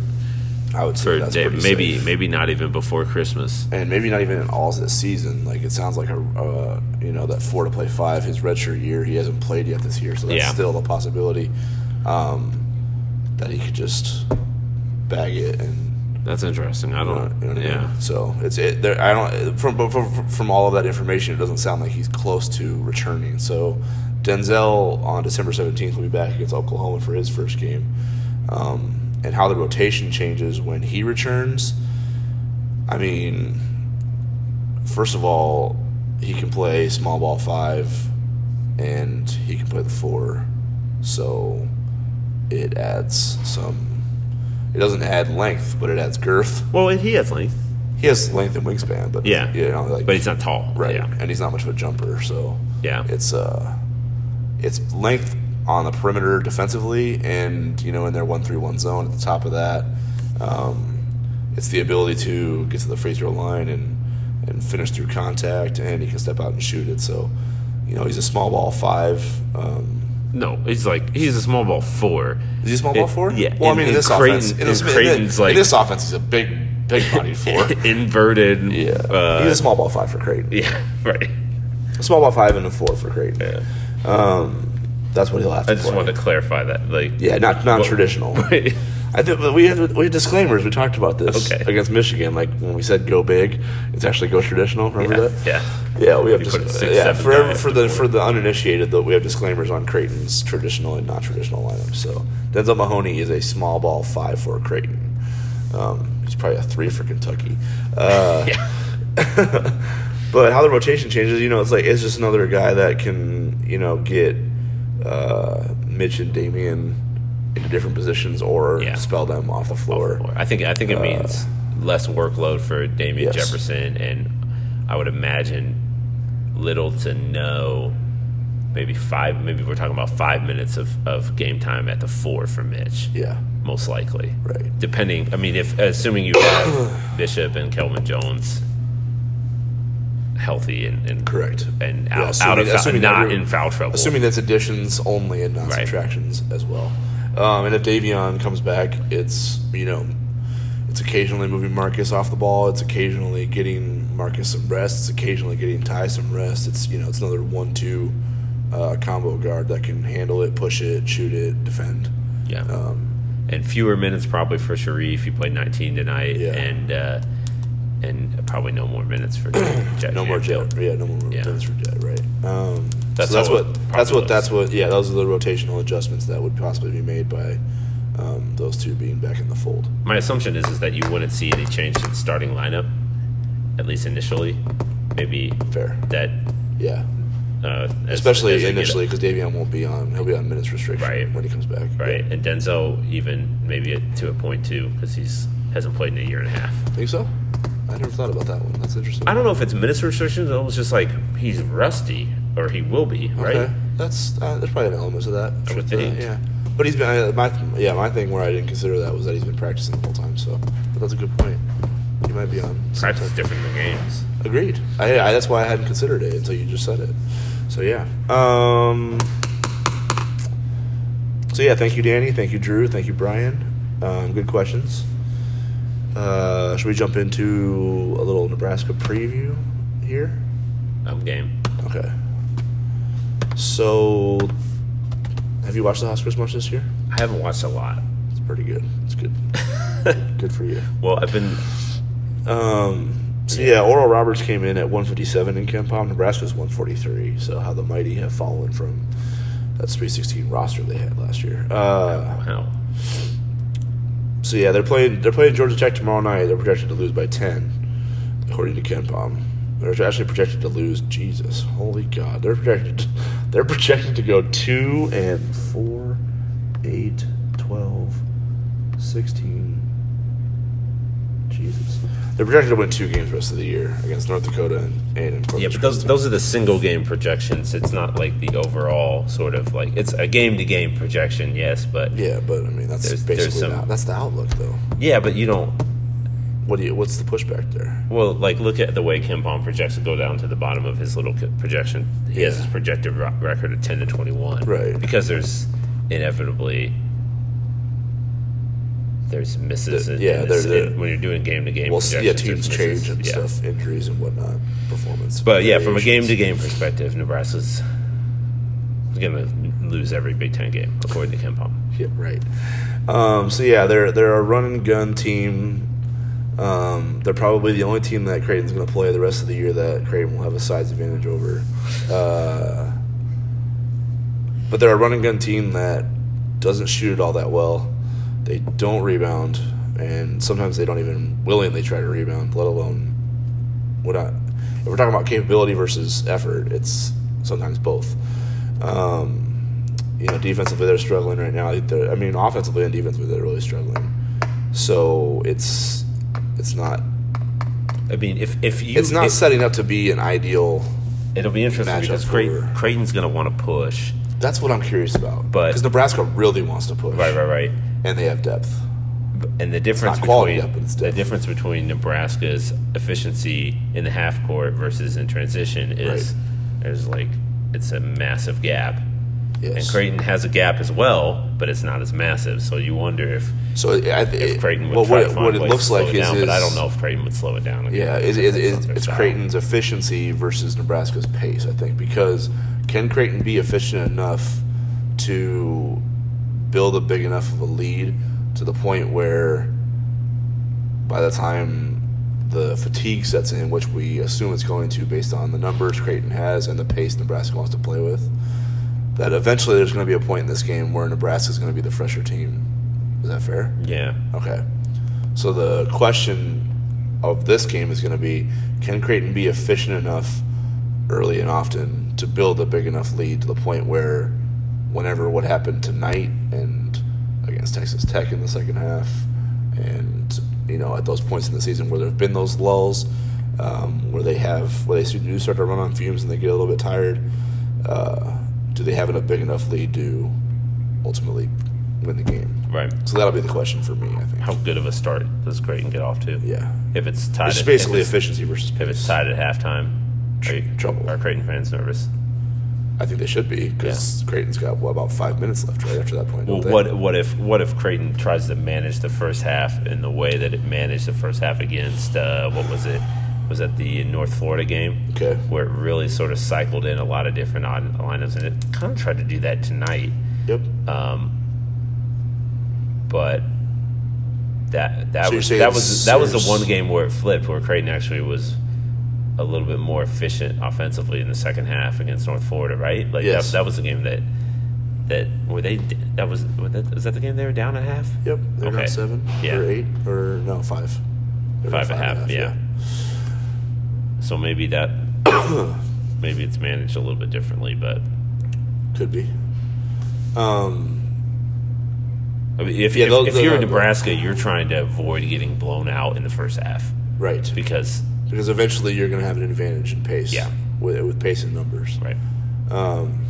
I would say for Dave, maybe safe. maybe not even before Christmas. and maybe not even in all this season. Like it sounds like a uh, you know that four to play five his redshirt year. He hasn't played yet this year, so that's Yeah. still a possibility um, that he could just bag it and. That's interesting. I don't. you know what I yeah. mean? So it's it. There, I don't. From, from from all of that information, it doesn't sound like he's close to returning. So Denzel on December seventeenth will be back against Oklahoma for his first game. Um, and how the rotation changes when he returns. I mean, first of all, he can play small ball five, and he can play the four. So it adds some. It doesn't add length, but it adds girth. Well, he has length. He has length and wingspan, but Yeah. you know, like But he's not tall. right, Yeah. and he's not much of a jumper, so Yeah. it's uh, it's length on the perimeter defensively, and you know, in their one three one zone at the top of that, um, it's the ability to get to the free throw line and and finish through contact, and he can step out and shoot it. So, you know, he's a small ball five. Um, No, he's like he's a small ball four. is he a small ball It- four? yeah, Well, I mean, in, this Creighton- offense, in this, in Creighton's, the- like- in this offense, he's a big, big bodied (laughs) four. Inverted. yeah, Uh, he's a small ball five for Creighton. yeah. (laughs) Right. A small ball five and a four for Creighton. Yeah. Um, that's what he'll have to I just play. wanted to clarify that. Like. yeah, not non traditional. (laughs) Right. I think we had we had disclaimers. We talked about this Okay. against Michigan. Like when we said go big, it's actually go traditional. Remember Yeah. that? Yeah. Yeah, we have dis- six, yeah for every, for the for the uninitiated. Though we have disclaimers on Creighton's traditional and non traditional lineups. So Denzel Mahoney is a small ball five for Creighton. Um, he's probably a three for Kentucky. Uh, (laughs) Yeah. (laughs) but how the rotation changes, you know, it's like it's just another guy that can, you know, get uh, Mitch and Damien into different positions or Yeah. spell them off the floor. I think I think it means less workload for Damien Uh, yes. Jefferson, and I would imagine little to no, maybe five. Maybe we're talking about five minutes of, of game time at the four for Mitch. Yeah, most likely. Right. Depending, I mean, if assuming you have (coughs) Bishop and Kelvin Jones healthy and, and correct. and Yeah, out, assuming- out of assuming not in foul trouble. Assuming that's additions only and not Right. subtractions as well. Um, and if Davion comes back, it's you know, it's occasionally moving Marcus off the ball. It's occasionally getting Marcus some rest. It's occasionally getting Ty some rest. It's you know, it's another one-two uh, combo guard that can handle it, push it, shoot it, defend. yeah. Um, and fewer minutes probably for Shereef. He played 19 tonight, Yeah. and uh, and probably no more minutes for (coughs) Jett. no more Jett. Yeah, no more Yeah. minutes for Jett. Right. Um, That's so that's what. That's what. looks. That's what. Yeah, those are the rotational adjustments that would possibly be made by um, those two being back in the fold. My assumption is is that you wouldn't see any change to the starting lineup, at least initially. Maybe Fair. that, Yeah. uh, as- Especially as initially, because Davion won't be on. He'll be on minutes restriction Right. when he comes back. right? And Denzel even maybe to a point too because he's hasn't played in a year and a half. Think so? I never thought about that one. That's interesting. I don't know if it's minutes restrictions. It was just like he's rusty, or he will be, right? Okay. That's uh, there's probably an element to that. I would that. Yeah. But he's been my yeah my thing where I didn't consider that was that he's been practicing the whole time. So, but that's a good point. He might be on. Practice different than games. Agreed. I, I that's why I hadn't considered it until you just said it. So yeah. Um. So yeah, thank you, Danny. Thank you, Drew. Thank you, Brian. Um, good questions. Uh, should we jump into a little Nebraska preview here? I'm game. Okay. So, have you watched the Huskers much this year? I haven't watched a lot. It's pretty good. It's good. (laughs) good for you. Well, I've been Um, so yeah, Oral Roberts came in at 157 in KenPom. Nebraska's 143. So how the mighty have fallen from that 316 roster they had last year. Uh, wow. So yeah, they're playing. They're playing Georgia Tech tomorrow night. They're projected to lose by 10, according to KenPom. They're actually projected to lose. Jesus, holy God! They're projected. (laughs) They're projected to go two and four, eight, 12, 16. Jesus. They're projected to win two games the rest of the year against North Dakota and and Corpus Yeah, but those those are the single game projections. It's not like the overall sort of like it's a game to game projection, yes, but yeah. Yeah, but I mean that's There's- there's basically some- the- that's the outlook though. Yeah, but you don't. What do you? What's the pushback there? Well, like look at the way KenPom projects to go down to the bottom of his little projection. He has his projected record of ten to twenty one, Right. Because there's inevitably there's misses. The- in, yeah, there- there- when you're doing game to game. Well, yeah, teams change and yeah. stuff, injuries and whatnot, performance. But yeah, from a game to game perspective, Nebraska's going to lose every Big Ten game, according to KenPom. Yeah, right. Um, so yeah, they're they're a run and gun team. Um, they're probably the only team that Creighton's going to play the rest of the year that Creighton will have a size advantage over. Uh, but they're a run and gun team that doesn't shoot it all that well. They don't rebound, and sometimes they don't even willingly try to rebound, let alone what I, if we're talking about capability versus effort, it's sometimes both. Um, you know, defensively they're struggling right now. They're, I mean, offensively and defensively they're really struggling. So it's it's not I mean, if if you, it's not if- setting up to be an ideal. it'll be interesting because Creighton, Creighton's going to want to push, That's what I'm curious about. But- because Nebraska really wants to push, right, right, right. And they have depth. And the difference not quality between depth, the difference between Nebraska's efficiency in the half court versus in transition is Right. there's like it's a massive gap. Yes. And Creighton has a gap as well, but it's not as massive. So you wonder if So I, if Creighton would well, try what, to it- find what it looks like is, down, is but I don't know if Creighton would slow it down. Again. Yeah, is, That's is, is, it's. Creighton's efficiency versus Nebraska's pace, I think, because can Creighton be efficient enough to build a big enough of a lead to the point where by the time the fatigue sets in, which we assume it's going to based on the numbers Creighton has and the pace Nebraska wants to play with, that eventually there's going to be a point in this game where Nebraska is going to be the fresher team. Is that fair? Yeah, Okay. So the question of this game is going to be can Creighton be efficient enough early and often to build a big enough lead to the point where whenever what happened tonight and against Texas Tech in the second half and you know at those points in the season where there have been those lulls um, where they have where they do start to run on fumes and they get a little bit tired uh, do they have a big enough lead to ultimately win the game right. so that'll be the question for me I think How good of a start does Creighton get off to? yeah If it's tied, It's at- basically it's, efficiency versus if it's tied at halftime. Are, you, Trouble. are Creighton fans nervous? I think they should be because Creighton's got what, about five minutes left right after that point. Well, what what if what if Creighton tries to manage the first half in the way that it managed the first half against uh, what was it? Was that the North Florida game? Okay. Where it really sort of cycled in a lot of different odd lineups, and it kind of tried to do that tonight. Yep. Um, but that that So was that was that was the one game where it flipped, where Creighton actually was a little bit more efficient offensively in the second half against North Florida, right? Like Yes. that, that was the game that that were they that was was that, was that the game they were down a half? Yep. They're Okay. not seven Yeah. or eight or no five. They're Five and a half, yeah. So maybe that (coughs) maybe it's managed a little bit differently, but Could be. Um, I mean, if, Yeah, if, those- if you're in Nebraska, you're trying to avoid getting blown out in the first half. Right. because Because eventually you're going to have an advantage in pace. Yeah. With, with pace and numbers. right. Um,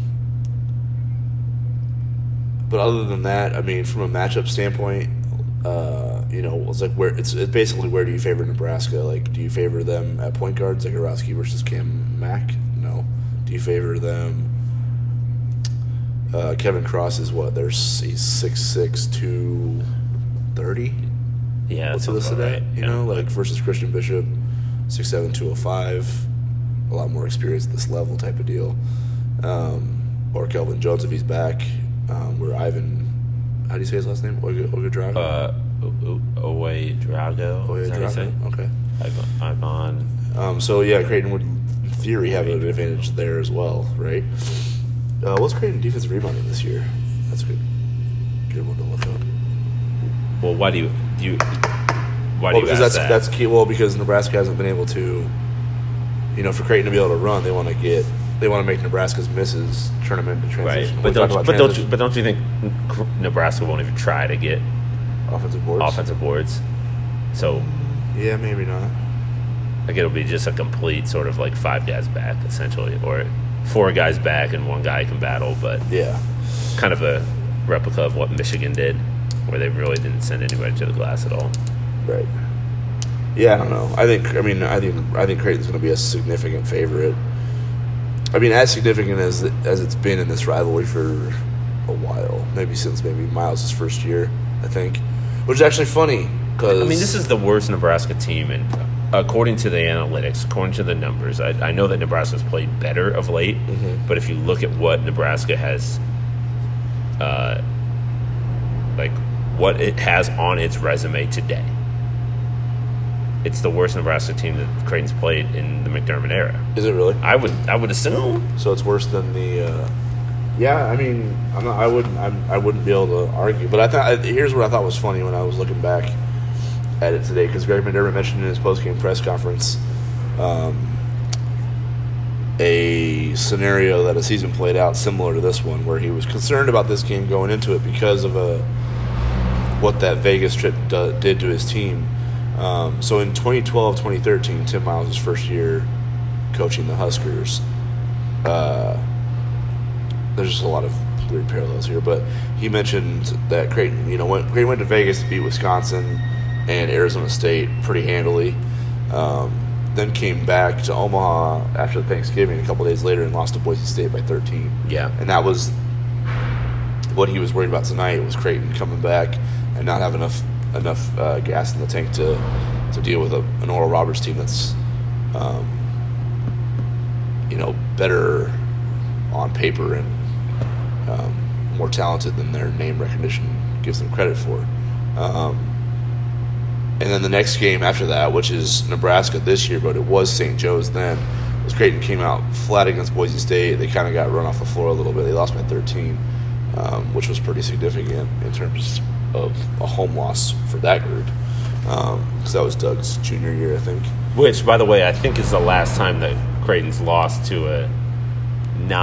but other than that, I mean, from a matchup standpoint, uh, you know, it's like where it's, it's basically where do you favor Nebraska? Like, do you favor them at point guard, Zegarowski versus Cam Mack? No. Do you favor them? Uh, Kevin Cross is what? There's he's six six two thirty. Yeah, What's that he sounds listed about at? You Yeah. know, like versus Christian Bishop, six seven two oh five, a lot more experience at this level type of deal. Um, or Kelvin Jones if he's back. Um, where Ivan, how do you say his last name? Oga, Ogadrago? uh, O- O- Owe Drago. is that how you say? Ogadrago? Okay. Ivan- Ivan. Um, so yeah, Creighton would, in theory, have an advantage there as well, right? Uh, what's Creighton defensive rebounding this year? That's a good, good one to look up. Well, why do you do you why Well, because that's that? that's key. Well, because Nebraska hasn't been able to, you know, for Creighton to be able to run, they want to get, they want to make Nebraska's misses turn them into right, but don't but don't you, but don't you think Nebraska won't even try to get offensive boards? offensive boards? So Yeah, maybe not. like it'll be just a complete sort of like five guys back essentially, or four guys back and one guy can battle, but Yeah, kind of a replica of what Michigan did, where they really didn't send anybody to the glass at all. Right. Yeah, I don't know. I think. I mean, I think. I think Creighton's going to be a significant favorite. I mean, as significant as it, as it's been in this rivalry for a while, maybe since maybe Miles' first year, I think, which is actually funny because I mean, this is the worst Nebraska team, and according to the analytics, according to the numbers, I, I know that Nebraska's played better of late. Mm-hmm. But if you look at what Nebraska has, uh, like what it has on its resume today, it's the worst Nebraska team that Creighton's played in the McDermott era. is it really? I would, I would assume. So it's worse than the. Uh, yeah, I mean, I'm not, I wouldn't. I'm, I wouldn't be able to argue. But I thought here's what I thought was funny when I was looking back at it today because Greg McDermott mentioned in his post-game press conference um, a scenario that a season played out similar to this one, where he was concerned about this game going into it because of a what that Vegas trip do, did to his team. Um, so in 2012, 2013, Tim Miles' first year coaching the Huskers. Uh, there's just a lot of weird parallels here, but he mentioned that Creighton, you know, went, Creighton went to Vegas to beat Wisconsin and Arizona State pretty handily. Um, then came back to Omaha after Thanksgiving a couple days later and lost to Boise State by 13. Yeah. And that was what he was worried about tonight was Creighton coming back and not have enough enough uh, gas in the tank to to deal with a, an Oral Roberts team that's um, you know better on paper and um, more talented than their name recognition gives them credit for. Um, and then the next game after that, which is Nebraska this year, but it was St. Joe's then, was Creighton came out flat against Boise State. They kind of got run off the floor a little bit. They lost by 13, um, which was pretty significant in terms of a home loss for that group. Because that was Doug's junior year, I think. Which, by the way, I think is the last time that Creighton's lost to a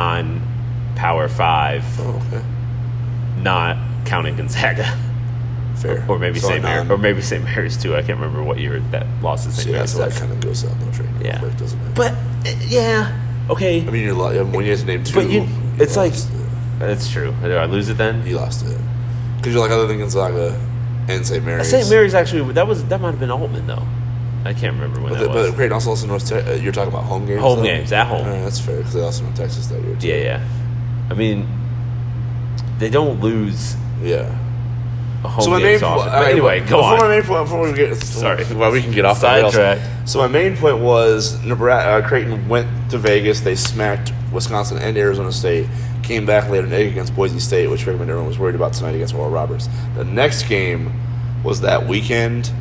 non-power five, Oh, okay. not counting Gonzaga, Fair. or maybe So St. Mary, or maybe St. Mary's too. I can't remember what year that loss to St. See, Mary's that's, that kind of goes down the train Yeah. quick, doesn't it? But uh, yeah, okay. I mean, you're li- when you have to name two. But you- it's like- lost it. That's true. Did I lose it then? you lost it because you're like other than Gonzaga and St. Mary's. St. Mary's actually that was that might have been Altman though. I can't remember when But, that the, was. but Creighton also lost North. Te- uh, you're talking about home games. Home though? games, at home. Right, that's fair because they lost North Texas that year. Too. yeah, yeah. I mean, they don't lose yeah. a home So my games main often. point. But anyway, go before on. my main point, before we get Sorry. well, we can get off. Sidetrack. So my main point was Nebraska. Uh, Creighton went to Vegas. They smacked Wisconsin and Arizona State. Came back later an egg against Boise State, which Rick everyone was worried about tonight against Oral Roberts. The next game was that weekend,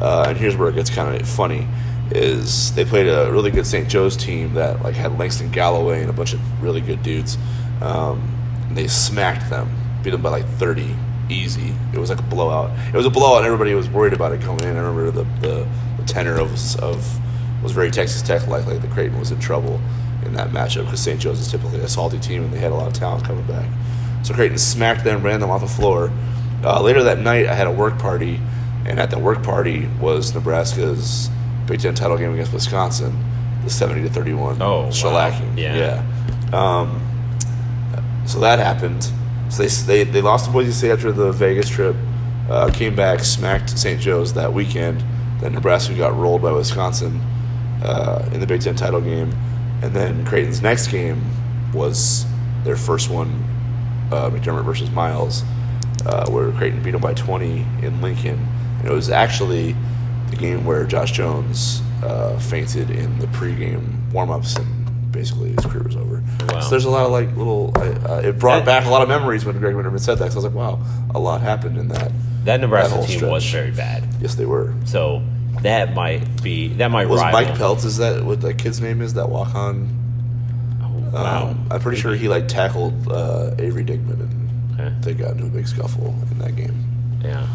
uh, and here's where it gets kind of funny. Is they played a really good St. Joe's team that like had Langston Galloway and a bunch of really good dudes. Um, they smacked them, beat them by like 30, easy. It was like a blowout. It was a blowout. Everybody was worried about it coming in. I remember the the, the tenor of of was very Texas Tech like. Like the Creighton was in trouble in that matchup because St. Joe's is typically a salty team and they had a lot of talent coming back. So Creighton smacked them, ran them off the floor. Uh, later that night, I had a work party, and at the work party was Nebraska's Big Ten title game against Wisconsin, the seventy to thirty one Oh, wow. shellacking. Yeah. yeah. Um, so that happened. So they, they they lost to Boise State after the Vegas trip. Uh, came back, smacked St. Joe's that weekend. Then Nebraska got rolled by Wisconsin uh, in the Big Ten title game, and then Creighton's next game was their first one, uh, McDermott versus Miles, uh, where Creighton beat them by 20 in Lincoln. And it was actually the game where Josh Jones uh, fainted in the pregame warm-ups and basically his career was over. Wow. So there's a lot of like little. Uh, it brought That- back a lot of memories when Greg Winterman said that. 'cause I was like, wow, a lot happened in that. That Nebraska whole team stretch. was very bad. Yes, they were. So that might be that might Was rival. Mike Peltz? Is that what that kid's name is? That walk on. Oh, wow. Um, I'm pretty sure he like tackled uh, Avery Dingman and Okay. they got into a big scuffle in that game. Yeah.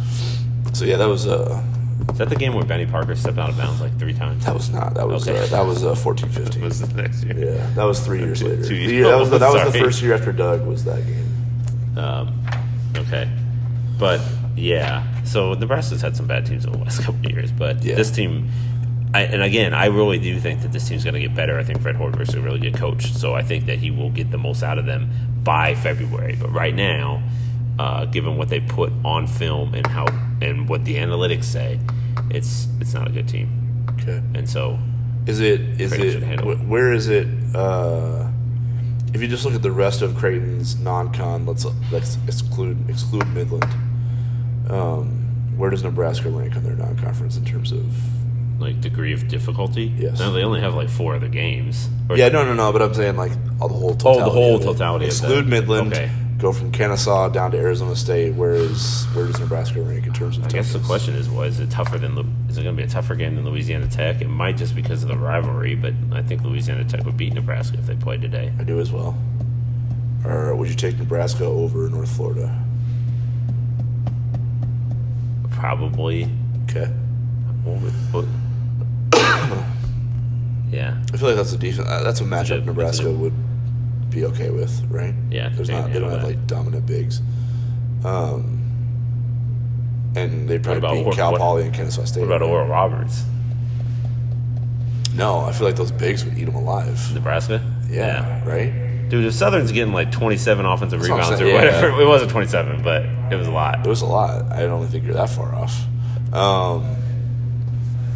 So yeah, that was uh Is that the game where Benny Parker stepped out of bounds like three times? that was not that was Okay. uh, that was uh, 14 15. (laughs) was the next year. Yeah, that was three (laughs) years Two- later. two years- The year- that was the, that was the (laughs) first year after Doug was that game. Um, okay, but yeah. So Nebraska's had some bad teams over the last (laughs) couple of years, but Yeah. this team, I, and again, I really do think that this team's going to get better. I think Fred Hoiberg's a really good coach, so I think that he will get the most out of them by February. But right now, uh, given what they put on film and how and what the analytics say, it's it's not a good team. Okay. And so, Is it is Creighton it handle it. wh- where is it? Uh, if you just look at the rest of Creighton's non-con, let's let's exclude exclude Midland. Um, where does Nebraska rank on their non-conference in terms of? like degree of difficulty, Yes. No, they only have like four other games. Or- Yeah, no, no, no. But I'm saying like all the whole Oh, the whole of it. totality Exclude. Midland. Okay. Go from Kennesaw down to Arizona State. Where is where does Nebraska rank in terms of? I guess the question is, well, is it tougher than is it going to be a tougher game than Louisiana Tech? It might just because of the rivalry, but I think Louisiana Tech would beat Nebraska if they played today. I do as well. Or would you take Nebraska over North Florida? Probably. Okay. What would- what- yeah, I feel like that's a decent. Uh, that's a matchup It's a- Nebraska it's a- would be okay with, right? Yeah, There's they not. They don't have that. like dominant bigs. Um. And they probably about beat Or- Cal what- Poly and Kansas State. what about right? Oral Roberts, No, I feel like those bigs would eat them alive. Nebraska? Yeah, right. Dude, if Southern's getting like 27 offensive That's rebounds or yeah. whatever, (laughs) it wasn't 27, but it was a lot. It was a lot. I don't think you're that far off. Um,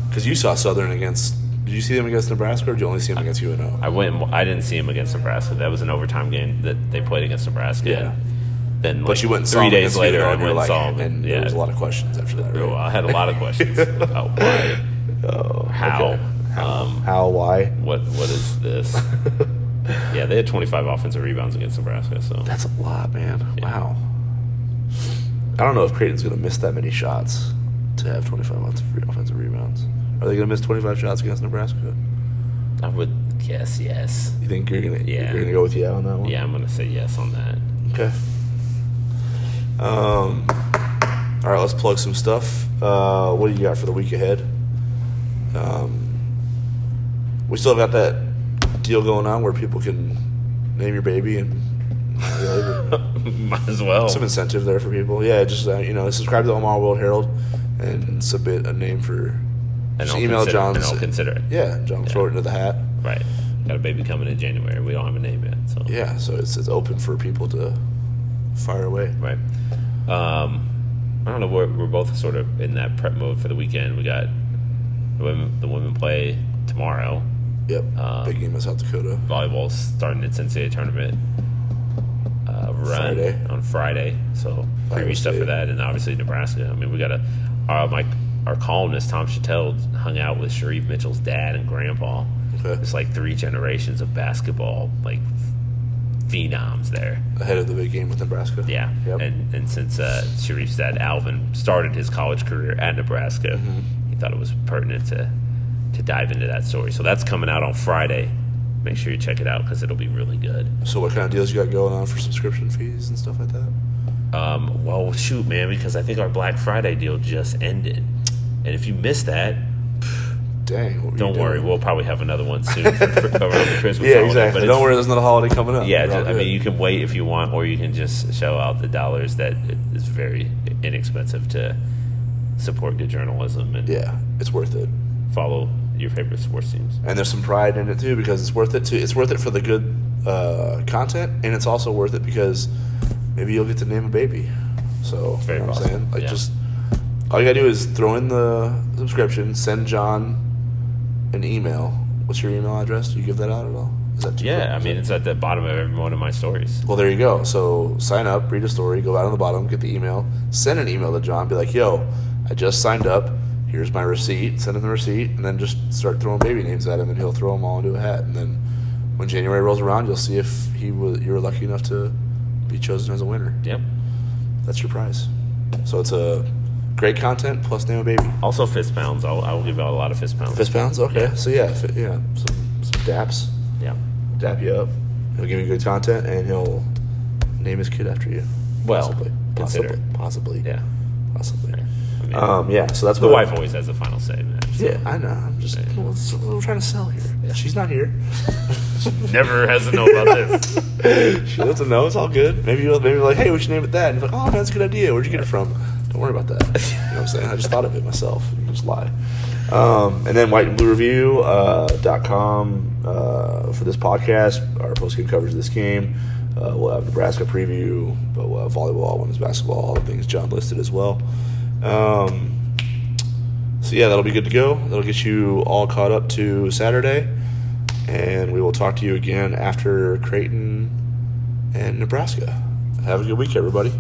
because you saw Southern against. Did you see them against Nebraska, or did you only see them against UNO? I went. I didn't see him against Nebraska. That was an overtime game that they played against Nebraska. Yeah. And then, But you went three days later, UNO, I and went were and like, and yeah, there was a lot of questions after that. Right? Oh, I had a lot of questions (laughs) about why, Oh, how, okay. How? um, How? Why? what, what is this? (laughs) yeah, they had 25 offensive rebounds against Nebraska. So That's a lot, man. Wow. I don't know if Creighton's going to miss that many shots to have 25 offensive rebounds. Are they going to miss 25 shots against Nebraska? I would guess yes. You think you're going to Yeah. you're going to go with yeah on that one? Yeah, I'm gonna say yes on that. Okay. Um. All right, let's plug some stuff. Uh, what do you got for the week ahead? Um, we still got that deal going on where people can name your baby and (laughs) Might as well. some incentive there for people. Yeah, just uh, you know, subscribe to the Omaha World Herald and submit a name for. and just email Jon. And I'll consider it. Yeah, Jon, throw it into the hat. Right. Got a baby coming in January. We don't have a name yet. So Yeah, so it's it's open for people to fire away. Right. Um, I don't know. We're, we're both sort of in that prep mode for the weekend. We got the women, the women play tomorrow. Yep, Um, big game of South Dakota. Volleyball's starting its NCAA tournament uh, run Friday. on Friday. So preview stuff for that, and obviously Nebraska. I mean, we got a uh, my our columnist Tom Shatel hung out with Shereef Mitchell's dad and grandpa. Okay. It's like three generations of basketball like phenoms there. Ahead of the big game with Nebraska. Yeah, Yep. and and since uh, Shereef's dad Alvin started his college career at Nebraska, Mm-hmm. he thought it was pertinent to to dive into that story. So that's coming out on Friday. Make sure you check it out because it'll be really good. So what kind of deals you got going on for subscription fees and stuff like that? Um, well, shoot, man, because I think our Black Friday deal just ended, and if you missed that, Dang. Don't worry, we'll probably have another one soon for, for, (laughs) around the Christmas. Yeah, holiday, exactly. But Don't worry, there's another holiday coming up. Yeah, just, I mean, you can wait if you want, or you can just shell out the dollars that it is very inexpensive to support good journalism and yeah, it's worth it. follow your favorite sports teams. and there's some pride in it too because it's worth it too. It's worth it for the good uh, content, and it's also worth it because maybe you'll get to name a baby. So Very you know what I'm saying? Like yeah. just all you gotta do is throw in the subscription, send Jon an email. What's your email address? Do you give that out at all? Is that too Yeah, I mean it's at the bottom of every one of my stories. well, there you go. So sign up, read a story, go out on the bottom, get the email, send an email to Jon, be like, "Yo, I just signed up. Here's my receipt." Send him the receipt, and then just start throwing baby names at him, and he'll throw them all into a hat. And then when January rolls around, you'll see if he was you were lucky enough to be chosen as a winner. Yep. That's your prize. So it's a great content plus name a baby. Also fist pounds. I'll, I'll give out a lot of fist pounds. Fist pounds, okay. Yeah. So yeah, fi- yeah, some some daps, Yeah. dap you up. He'll give you good content, and he'll name his kid after you. Well, possibly, consider possibly, possibly, Yeah. possibly. Mean, Um, yeah, so that's the what wife always has the final say. Man. So Yeah, I know. I'm just well, what we're trying to sell here. She's not here. Never has to know about this. (laughs) she doesn't know. It's all good. Maybe you'll maybe like, hey, we should name it that. And like, oh, that's a good idea. Where'd you get it from? Don't worry about that. You know what I'm saying? I just thought of it myself. You just lie. Um, and then white and blue review uh, dot com uh, for this podcast. Our post game coverage of this game. Uh, we'll have Nebraska preview, but we'll have volleyball, women's basketball, all the things Jon listed as well. Um, so yeah, that'll be good to go. That'll get you all caught up to Saturday, and we will talk to you again after Creighton and Nebraska. Have a good week, everybody.